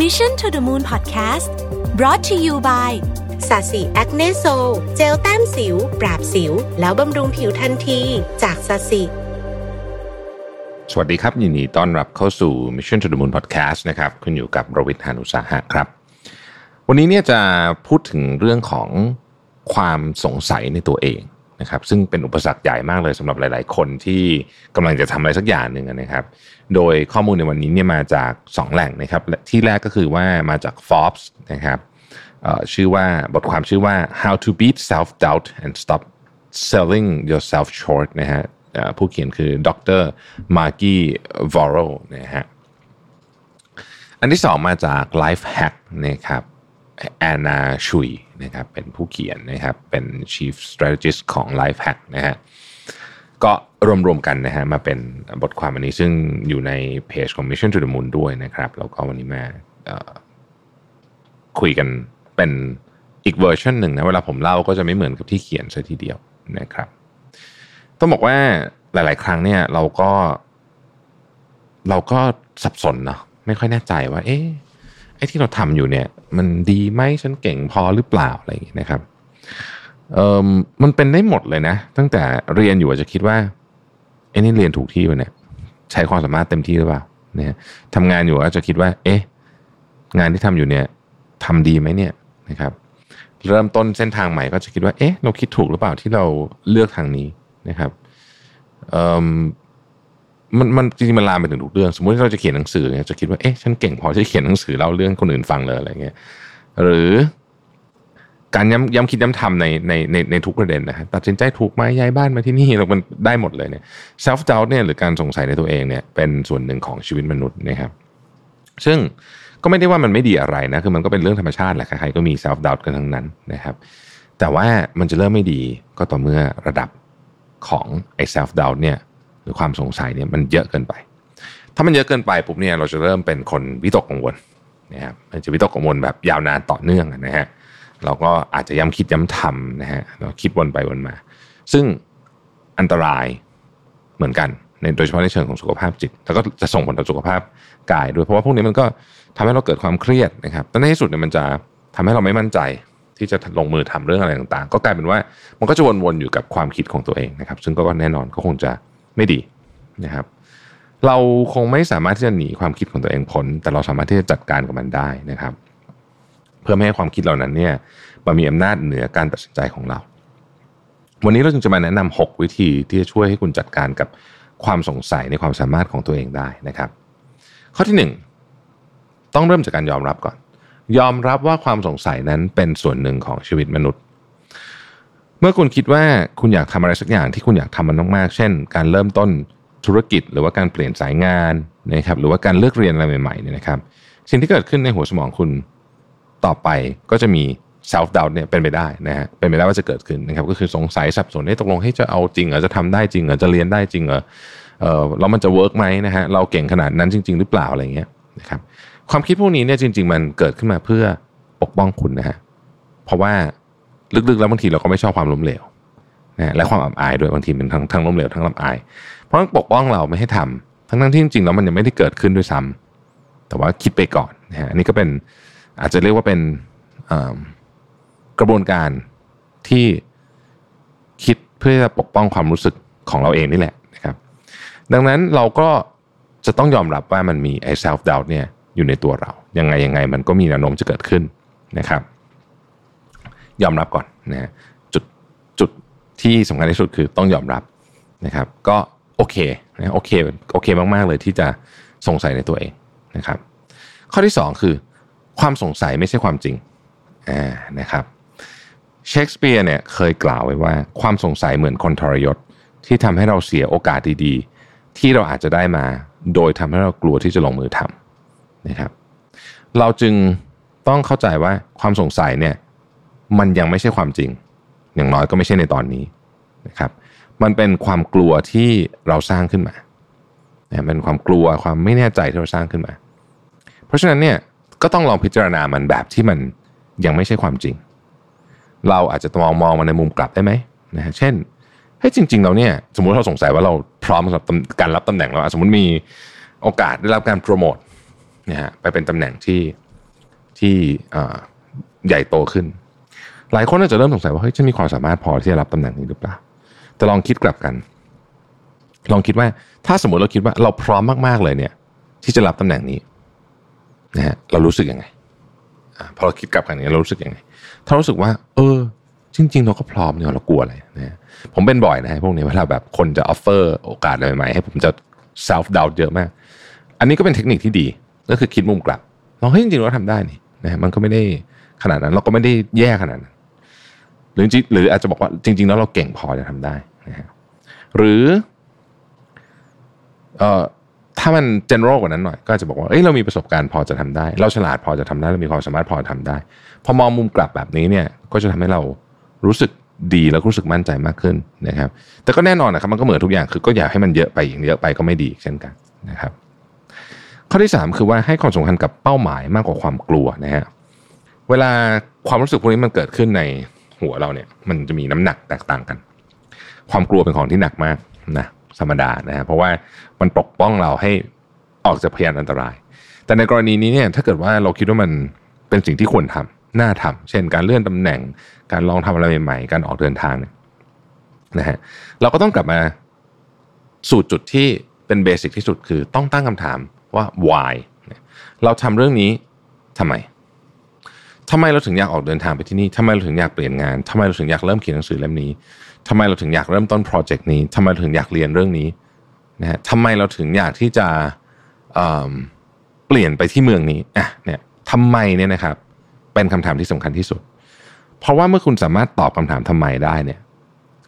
Mission to the Moon Podcast brought to you by SASI Acne Sol เจลแต้มสิว ปราบสิว แล้วบำรุงผิวทันที จาก SASI สวัสดีครับ ยินดีต้อนรับเข้าสู่ Mission to the Moon Podcast นะครับคุณอยู่กับรวิศ หาญอุตสาหะครับ วันนี้เนี่ยจะพูดถึงเรื่องของความสงสัยในตัวเอง นะครับซึ่งเป็นอุปสรรคใหญ่มากเลยสำหรับหลาย ๆ คนที่กำลังจะทำอะไรสักอย่างหนึ่งนะครับ โดยข้อมูลในวันนี้เนี่ยมาจาก 2 แหล่งนะครับที่แรกก็คือว่ามาจาก Forbes นะครับชื่อว่าบทความชื่อว่า how to beat self doubt and stop selling yourself short นะฮะผู้เขียนคือดรมาร์กี้วอร์โรนะฮะอันที่สองมาจาก Life Hack นะครับแอนนาชุย นะครับเป็นผู้เขียนนะครับเป็น Chief Strategist ของ Life Hack นะฮะก็รวมๆกันนะฮะมาเป็นบทความอันนี้ซึ่งอยู่ในเพจของ Mission to the Moon ด้วยนะครับ แล้วก็วันนี้มาคุยกันเป็นอีกเวอร์ชันหนึ่งนะเวลาผมเล่าก็จะไม่เหมือนกับที่เขียนซะทีเดียวนะครับ ต้องบอกว่าหลาย ๆ ครั้งเนี่ยเราก็ เราก็สับสนเนาะไม่ค่อยแน่ใจว่า เอ๊ะ อ้ที่เราทำอยู่เนี่ย มันดีไหมฉันเก่งพอหรือเปล่าอะไรอย่างเงี้นะครับเอ่อมันเป็นได้หมดเลยนะ ตั้งแต่เรียนอยู่อาจจะคิดว่าไอ้นี่เรียนถูกที่ไปเนี่ย ใช้ความสามารถเต็มที่หรือเปล่าเนี่ยทำงานอยู่อาจจะคิดว่า เอ๊ะ งานที่ทำอยู่เนี่ยทำดีไหมเนี่ยนะครับ เริ่มต้นเส้นทางใหม่ก็จะคิดว่า เอ๊ะ เราคิดถูกหรือเปล่าที่เราเลือกทางนี้นะครับเอ่อ มันมันจริงๆมันลามไปถึงทุกเรื่อง สมมติที่เราจะเขียนหนังสือเนี่ยจะคิดว่าเอ๊ะฉันเก่งพอที่เขียนหนังสือเล่าเรื่องคนอื่นฟังเลยอะไรเงี้ยหรือการย้ำย้ำคิดย้ำทำในในในในทุกประเด็นนะฮะตัดสินใจถูกไหมย้ายบ้านมาที่นี่เรามันได้หมดเลยเนี่ย self doubt เนี่ยหรือการสงสัยในตัวเองเนี่ยเป็นส่วนหนึ่งของชีวิตมนุษย์นะครับ ซึ่งก็ไม่ได้ว่ามันไม่ดีอะไรนะ คือมันก็เป็นเรื่องธรรมชาติแหละใครๆก็มี self doubt กันทั้งนั้นนะครับ แต่ว่ามันจะเริ่มไม่ดีก็ต่อเมื่อระดับของไอ้ self doubt เนี่ย หรือความสงสัยเนี่ยมันเยอะเกินไป ถ้ามันเยอะเกินไปปุ๊บเนี่ยเราจะเริ่มเป็นคนวิตกกังวลนะครับมันจะวิตกกังวลแบบยาวนานต่อเนื่องนะฮะเราก็อาจจะย้ำคิดย้ำทำนะฮะเราคิดวนไปวนมา ซึ่งอันตรายเหมือนกันในโดยเฉพาะในเชิงของสุขภาพจิต แล้วก็จะส่งผลต่อสุขภาพกายด้วยเพราะว่าพวกนี้มันก็ทำให้เราเกิดความเครียดนะครับแต่ในที่สุดเนี่ยมันจะทำให้เราไม่มั่นใจที่จะลงมือทำเรื่องอะไรต่างๆ ก็กลายเป็นว่ามันก็จะวนๆอยู่กับความคิดของตัวเองนะครับ ซึ่งก็แน่นอนก็คงจะ ไม่ดีนะครับ เราคงไม่สามารถที่จะหนีความคิดของตัวเองพ้นแต่เราสามารถที่จะจัดการกับมันได้นะครับ เพื่อไม่ให้ความคิดเหล่านั้นเนี่ยมามีอำนาจเหนือการตัดสินใจของเรา วันนี้เราจึงจะมาแนะนำ6วิธีที่จะช่วยให้คุณจัดการกับความสงสัยในความสามารถของตัวเองได้นะครับ ข้อที่ 1 ต้องเริ่มจากการยอมรับก่อน ยอมรับว่าความสงสัยนั้นเป็นส่วนหนึ่งของชีวิตมนุษย์ เมื่อคุณคิดว่าคุณอยากทำอะไรสักอย่างที่คุณอยากทำมันมากๆ เช่น การเริ่มต้นธุรกิจ หรือว่าการเปลี่ยนสายงานนะครับ หรือว่าการเลือกเรียนอะไรใหม่ๆเนี่ยนะครับ สิ่งที่เกิดขึ้นในหัวสมองคุณต่อไปก็จะมี self doubt เนี่ยเป็นไปได้นะฮะ เป็นไปได้ว่าจะเกิดขึ้นนะครับ ก็คือสงสัยสับสนให้ตกลงให้จะเอาจริงเหรอ จะทำได้จริงเหรอ จะเรียนได้จริงเหรอ เออแล้วมันจะเวิร์กไหมนะฮะ เราเก่งขนาดนั้นจริง ๆ หรือเปล่าอะไรเงี้ยนะครับ ความคิดพวกนี้เนี่ยจริง ๆ มันเกิดขึ้นมาเพื่อปกป้องคุณนะฮะ เพราะว่า ลึกๆ แล้วบางทีเราก็ไม่ชอบความล้มเหลวนะและความอับอายด้วยบางทีเป็นทั้งทั้งล้มเหลวทั้งอับอาย เพราะปกป้องเราไม่ให้ทำทั้งทั้งที่จริงๆแล้วมันยังไม่ได้เกิดขึ้นด้วยซ้ำแต่ว่าคิดไปก่อนนะฮะอันนี้ก็เป็นอาจจะเรียกว่าเป็นกระบวนการที่คิดเพื่อจะปกป้องความรู้สึกของเราเองนี่แหละนะครับ ดังนั้นเราก็จะต้องยอมรับว่ามันมีไอ้ self doubt เนี่ยอยู่ในตัวเรา ยังไงยังไงมันก็มีแนวโน้มจะเกิดขึ้นนะครับ ยอมรับก่อนนะฮะจุดจุดที่สำคัญที่สุดคือต้องยอมรับนะครับ ก็โอเคนะโอเคโอเคมากๆเลยที่จะสงสัยในตัวเองนะครับ ข้อที่สองคือ ความสงสัยไม่ใช่ความจริงอ่านะครับเชคสเปียร์เนี่ยเคยกล่าวไว้ว่าความสงสัยเหมือนคนทรยศที่ทำให้เราเสียโอกาสดีๆ ที่เราอาจจะได้มา โดยทำให้เรากลัวที่จะลงมือทำนะครับ เราจึงต้องเข้าใจว่าความสงสัยเนี่ย มันยังไม่ใช่ความจริง อย่างน้อยก็ไม่ใช่ในตอนนี้นะครับ มันเป็นความกลัวที่เราสร้างขึ้นมาเป็นความกลัวความไม่แน่ใจที่เราสร้างขึ้นมา เพราะฉะนั้นเนี่ยก็ต้องลองพิจารณามันแบบที่มันยังไม่ใช่ความจริง เราอาจจะมองมองมาในมุมกลับได้ไหมนะฮะเช่นให้จริง ๆ เราเนี่ยสมมติเราสงสัยว่าเราพร้อมสำหรับการรับตำแหน่งแล้วสมมติมีโอกาสได้รับการโปรโมทนะฮะไปเป็นตำแหน่งที่ที่ใหญ่โตขึ้น หลายคนอาจจะเริ่มสงสัยว่าเฮ้ยฉันมีความสามารถพอที่จะรับตำแหน่งนี้หรือเปล่าแต่ลองคิดกลับกัน ลองคิดว่าถ้าสมมติเราคิดว่าเราพร้อมมากๆเลยเนี่ย ที่จะรับตำแหน่งนี้นะฮะเรารู้สึกยังไงอพอเราคิดกลับกันเนี่ยเรารู้สึกยังไง ถ้ารู้สึกว่า เออ จริง ๆ เราก็พร้อมเนี่ยเรากลัวอะไรนะผมเป็นบ่อยนะพวกนี้เวลาแบบคนจะออฟเฟอร์โอกาสอะไรใหม่ๆให้ผมจะ self doubt เยอะมาก อันนี้ก็เป็นเทคนิคที่ดี ก็คือคิดมุมกลับเราเฮ้ยจริงๆเราทำได้นี่นะมันก็ไม่ได้ขนาดนั้นเราก็ไม่ได้แย่ขนาดนั้น หรือจริงหรืออาจจะบอกว่าจริง ๆ แล้วเราเก่งพอจะทำได้นะฮะหรือเอ่อถ้ามัน general กว่านั้นหน่อย ก็จะบอกว่าเอ้ยเรามีประสบการณ์พอจะทำได้ เราฉลาดพอจะทำได้เรามีความสามารถพอจะทำได้ พอมองมุมกลับแบบนี้เนี่ยก็จะทำให้เรารู้สึกดีแล้วรู้สึกมั่นใจมากขึ้นนะครับ แต่ก็แน่นอนนะครับมันก็เหมือนทุกอย่างคือก็อยากให้มันเยอะไปอย่างเยอะไปก็ไม่ดีเช่นกันนะครับ ข้อที่ 3 คือว่าให้ความสำคัญกับเป้าหมายมากกว่าความกลัวนะฮะเวลาความรู้สึกพวกนี้มันเกิดขึ้นใน หัวเราเนี่ย มันจะมีน้ำหนักแตกต่างกัน ความกลัวเป็นของที่หนักมากนะธรรมดานะฮะเพราะว่ามันปกป้องเราให้ออกจากพยานอันตราย แต่ในกรณีนี้เนี่ยถ้าเกิดว่าเราคิดว่ามันเป็นสิ่งที่ควรทำน่าทำเช่น การเลื่อนตำแหน่ง การลองทำอะไรใหม่ๆ การออกเดินทางเนี่ยนะฮะเราก็ต้องกลับมาสู่จุดที่เป็นเบสิกที่สุดคือต้องตั้งคำถามว่า why เราทำเรื่องนี้ทำไม ทำไมเราถึงอยากออกเดินทางไปที่นี่ทำไมเราถึงอยากเปลี่ยนงานทำไมเราถึงอยากเริ่มเขียนหนังสือเล่มนี้ทำไมเราถึงอยากเริ่มต้นโปรเจกต์นี้ทำไมเราถึงอยากเรียนเรื่องนี้นะฮะทำไมเราถึงอยากที่จะเปลี่ยนไปที่เมืองนี้อะเนี่ยทำไมเนี่ยนะครับ เป็นคำถามที่สำคัญที่สุด เพราะว่าเมื่อคุณสามารถตอบคำถามทำไมได้เนี่ย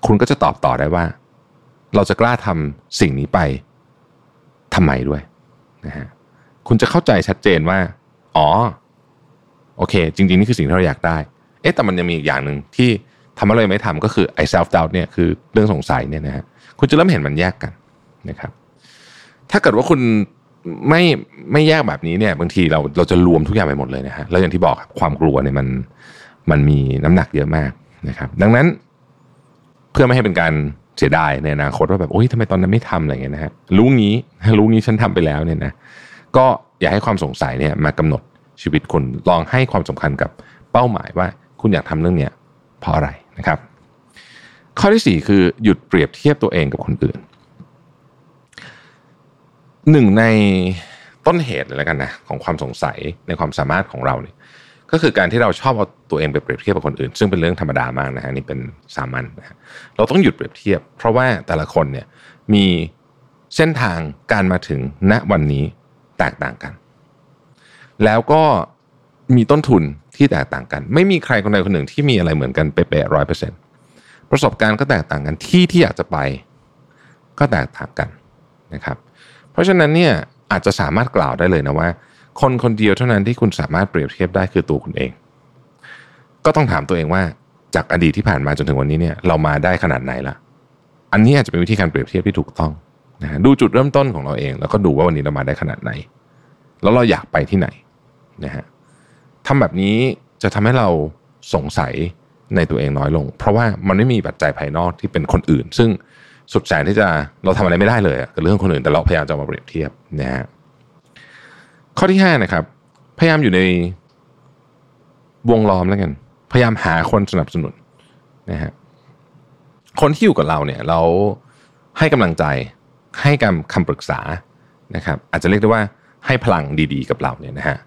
คุณก็จะตอบต่อได้ว่า เราจะกล้าทำสิ่งนี้ไปทำไมด้วยนะฮะคุณจะเข้าใจชัดเจนว่า อ๋อ โอเค จริงๆ นี่คือสิ่งที่เราอยากได้ เอ๊ะแต่มันยังมีอีกอย่างหนึ่งที่ทำอะไรไม่ทำก็คือไอ้ self doubt เนี่ยคือเรื่องสงสัยเนี่ยนะฮะคุณจะเริ่มเห็นมันแยกกันนะครับ ถ้าเกิดว่าคุณไม่ไม่แยกแบบนี้เนี่ย บางทีเราเราจะรวมทุกอย่างไปหมดเลยนะฮะแล้วอย่างที่บอกความกลัวเนี่ยมันมันมีน้ำหนักเยอะมากนะครับ ดังนั้นเพื่อไม่ให้เป็นการเสียดายในอนาคตว่าแบบโอ้ยทำไมตอนนั้นไม่ทำอะไรเงี้ยนะฮะรู้งี้รู้งี้ฉันทำไปแล้วเนี่ยนะก็อย่าให้ความสงสัยเนี่ยมากำหนด ชีวิตคุณลองให้ความสำคัญกับเป้าหมายว่าคุณอยากทำเรื่องเนี้ยเพราะอะไรนะครับ ข้อที่ 4 คือหยุดเปรียบเทียบตัวเองกับคนอื่นหนึ่งในต้นเหตุเลยแล้วกันนะของความสงสัยในความสามารถของเราเนี่ยก็คือการที่เราชอบเอาตัวเองไปเปรียบเทียบกับคนอื่น ซึ่งเป็นเรื่องธรรมดามากนะฮะนี่เป็นสามัญนะฮะเราต้องหยุดเปรียบเทียบ เพราะว่าแต่ละคนเนี่ยมีเส้นทางการมาถึงณวันนี้แตกต่างกัน แล้วก็มีต้นทุนที่แตกต่างกัน ไม่มีใครคนใดคนหนึ่งที่มีอะไรเหมือนกันเป๊ะร้อยเปอร์เซ็นต์ประสบการณ์ก็แตกต่างกันที่ที่อยากจะไป ก็แตกต่างกันนะครับ เพราะฉะนั้นเนี่ยอาจจะสามารถกล่าวได้เลยนะว่า คนคนเดียวเท่านั้นที่คุณสามารถเปรียบเทียบได้คือตัวคุณเอง ก็ต้องถามตัวเองว่าจากอดีตที่ผ่านมาจนถึงวันนี้เนี่ยเรามาได้ขนาดไหนละอันนี้อาจจะเป็นวิธีการเปรียบเทียบที่ถูกต้องนะดูจุดเริ่มต้นของเราเอง แล้วก็ดูว่าวันนี้เรามาได้ขนาดไหน แล้วเราอยากไปที่ไหน นะฮะทำแบบนี้จะทำให้เราสงสัยในตัวเองน้อยลง เพราะว่ามันไม่มีปัจจัยภายนอกที่เป็นคนอื่น ซึ่งสุดแสนที่จะเราทำอะไรไม่ได้เลยกับเรื่องคนอื่นแต่เราพยายามจะมาเปรียบเทียบนะฮะข้อที่ห้านะครับพยายามอยู่ในวงล้อมแล้วกัน พยายามหาคนสนับสนุนนะฮะคนที่อยู่กับเราเนี่ยเราให้กำลังใจให้คำคำปรึกษานะครับ อาจจะเรียกได้ว่าให้พลังดีๆ กับเราเนี่ยนะฮะ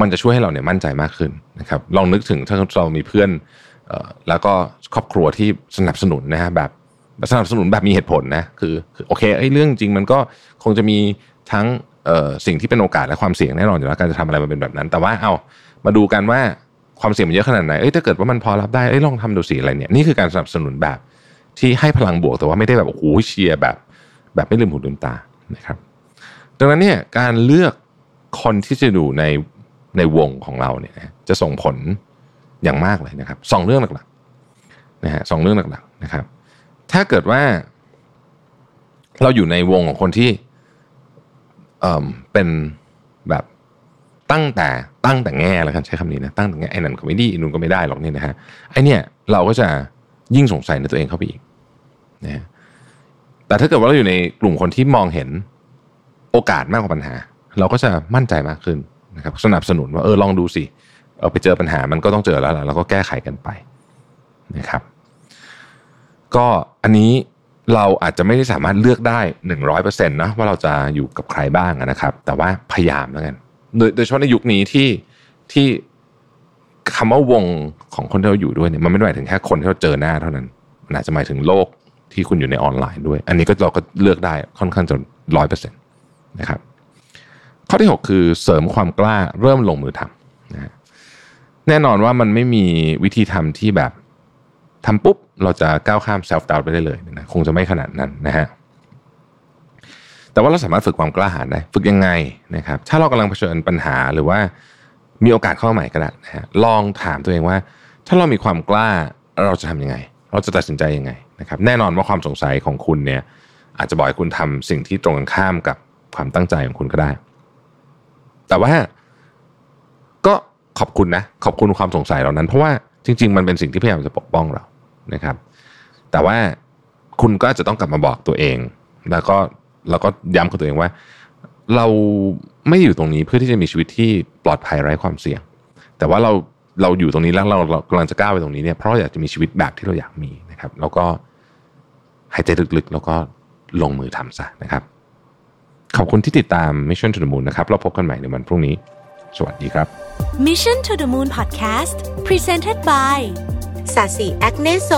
มันจะช่วยให้เราเนี่ยมั่นใจมากขึ้นนะครับลองนึกถึงถ้าเรามีเพื่อนแล้วก็ครอบครัวที่สนับสนุนนะฮะแบบสนับสนุนแบบมีเหตุผลนะคือโอเคไอ้เรื่องจริงมันก็คงจะมีทั้งสิ่งที่เป็นโอกาสและความเสี่ยงแน่นอนอยู่แล้วการจะทำอะไรมันเป็นแบบนั้น แต่ว่าเอามาดูกันว่าความเสี่ยงมันเยอะขนาดไหนเอ้ยถ้าเกิดว่ามันพอรับได้เอ้ยลองทำดูสิอะไรเนี่ยนี่คือการสนับสนุนแบบที่ให้พลังบวกแต่ว่าไม่ได้แบบโอ้โหเชียร์แบบ แบบไม่ลืมหูลืมตานะครับ ดังนั้นเนี่ยการเลือกคนที่จะดูใน ในวงของเราเนี่ยจะส่งผลอย่างมากเลยนะครับสองเรื่องหลักๆนะฮะสองเรื่องหลักๆนะครับ ถ้าเกิดว่า เราอยู่ในวงของคนที่เอ่อเป็นแบบตั้งแต่ตั้งแต่แง่แล้วกันใช้คำนี้นะตั้งแต่แง่ไอ้นั่นก็ไม่ดีนู่นก็ไม่ได้หรอกเนี่ยนะฮะไอ้เนี่ยเราก็จะยิ่งสงสัยในตัวเองเข้าไปอีกนะฮะแต่ถ้าเกิดว่าเราอยู่ในกลุ่มคนที่มองเห็นโอกาสมากกว่าปัญหา เราก็จะมั่นใจมากขึ้น นะครับสนับสนุนว่าเออลองดูสิเอาไปเจอปัญหามันก็ต้องเจอแล้วแล้วก็แก้ไขกันไปนะครับ ก็อันนี้เราอาจจะไม่ได้สามารถเลือกได้หนึ่งร้อยเปอร์เซ็นต์นะว่าเราจะอยู่กับใครบ้างนะครับ แต่ว่าพยายามแล้วกันโดยโดยเฉพาะในยุคนี้ที่ที่คำว่าวงของคนที่เราอยู่ด้วยเนี่ยมันไม่ได้หมายถึงแค่คนที่เราเจอหน้าเท่านั้นมันอาจจะหมายถึงโลกที่คุณอยู่ในออนไลน์ด้วย อันนี้ก็เราก็เลือกได้ค่อนข้างจะร้อยเปอร์เซ็นต์นะครับ ข้อที่ 6 คือเสริมความกล้าเริ่มลงมือทำนะแน่นอนว่ามันไม่มีวิธีทำที่แบบทำปุ๊บ เราจะก้าวข้ามเซลฟ์ดาวไปได้เลยนะคงจะไม่ขนาดนั้นนะฮะแต่ว่าเราสามารถฝึกความกล้าหาญได้ฝึกยังไงนะครับถ้าเรากำลังเผชิญปัญหาหรือว่ามีโอกาสเข้าใหม่ก็ได้นะฮะลองถามตัวเองว่า ถ้าเรามีความกล้าเราจะทำยังไง เราจะตัดสินใจยังไงนะครับแน่นอนว่าความสงสัยของคุณเนี่ยอาจจะบอกให้คุณทำสิ่งที่ตรงกันข้ามกับความตั้งใจของคุณก็ได้ แต่ว่าก็ขอบคุณนะ ขอบคุณความสงสัยเหล่านั้น เพราะว่าจริง ๆ มันเป็นสิ่งที่พยายามจะปกป้องเรานะครับ แต่ว่าคุณก็จะต้องกลับมาบอกตัวเอง แล้วก็แล้วก็ย้ำกับตัวเองว่า เราไม่อยู่ตรงนี้เพื่อที่จะมีชีวิตที่ปลอดภัยไร้ความเสี่ยง แต่ว่าเราเราอยู่ตรงนี้แล้วเราเรากำลังจะก้าวไปตรงนี้เนี่ยเพราะอยากจะมีชีวิตแบบที่เราอยากมีนะครับ แล้วก็หายใจลึกๆ แล้วก็ลงมือทำซะนะครับ ขอบคุณที่ติดตาม Mission to the Moon นะครับ เราพบกันใหม่ในวันพรุ่งนี้ สวัสดีครับ Mission to the Moon Podcast Presented by สาสีแอคเนโซ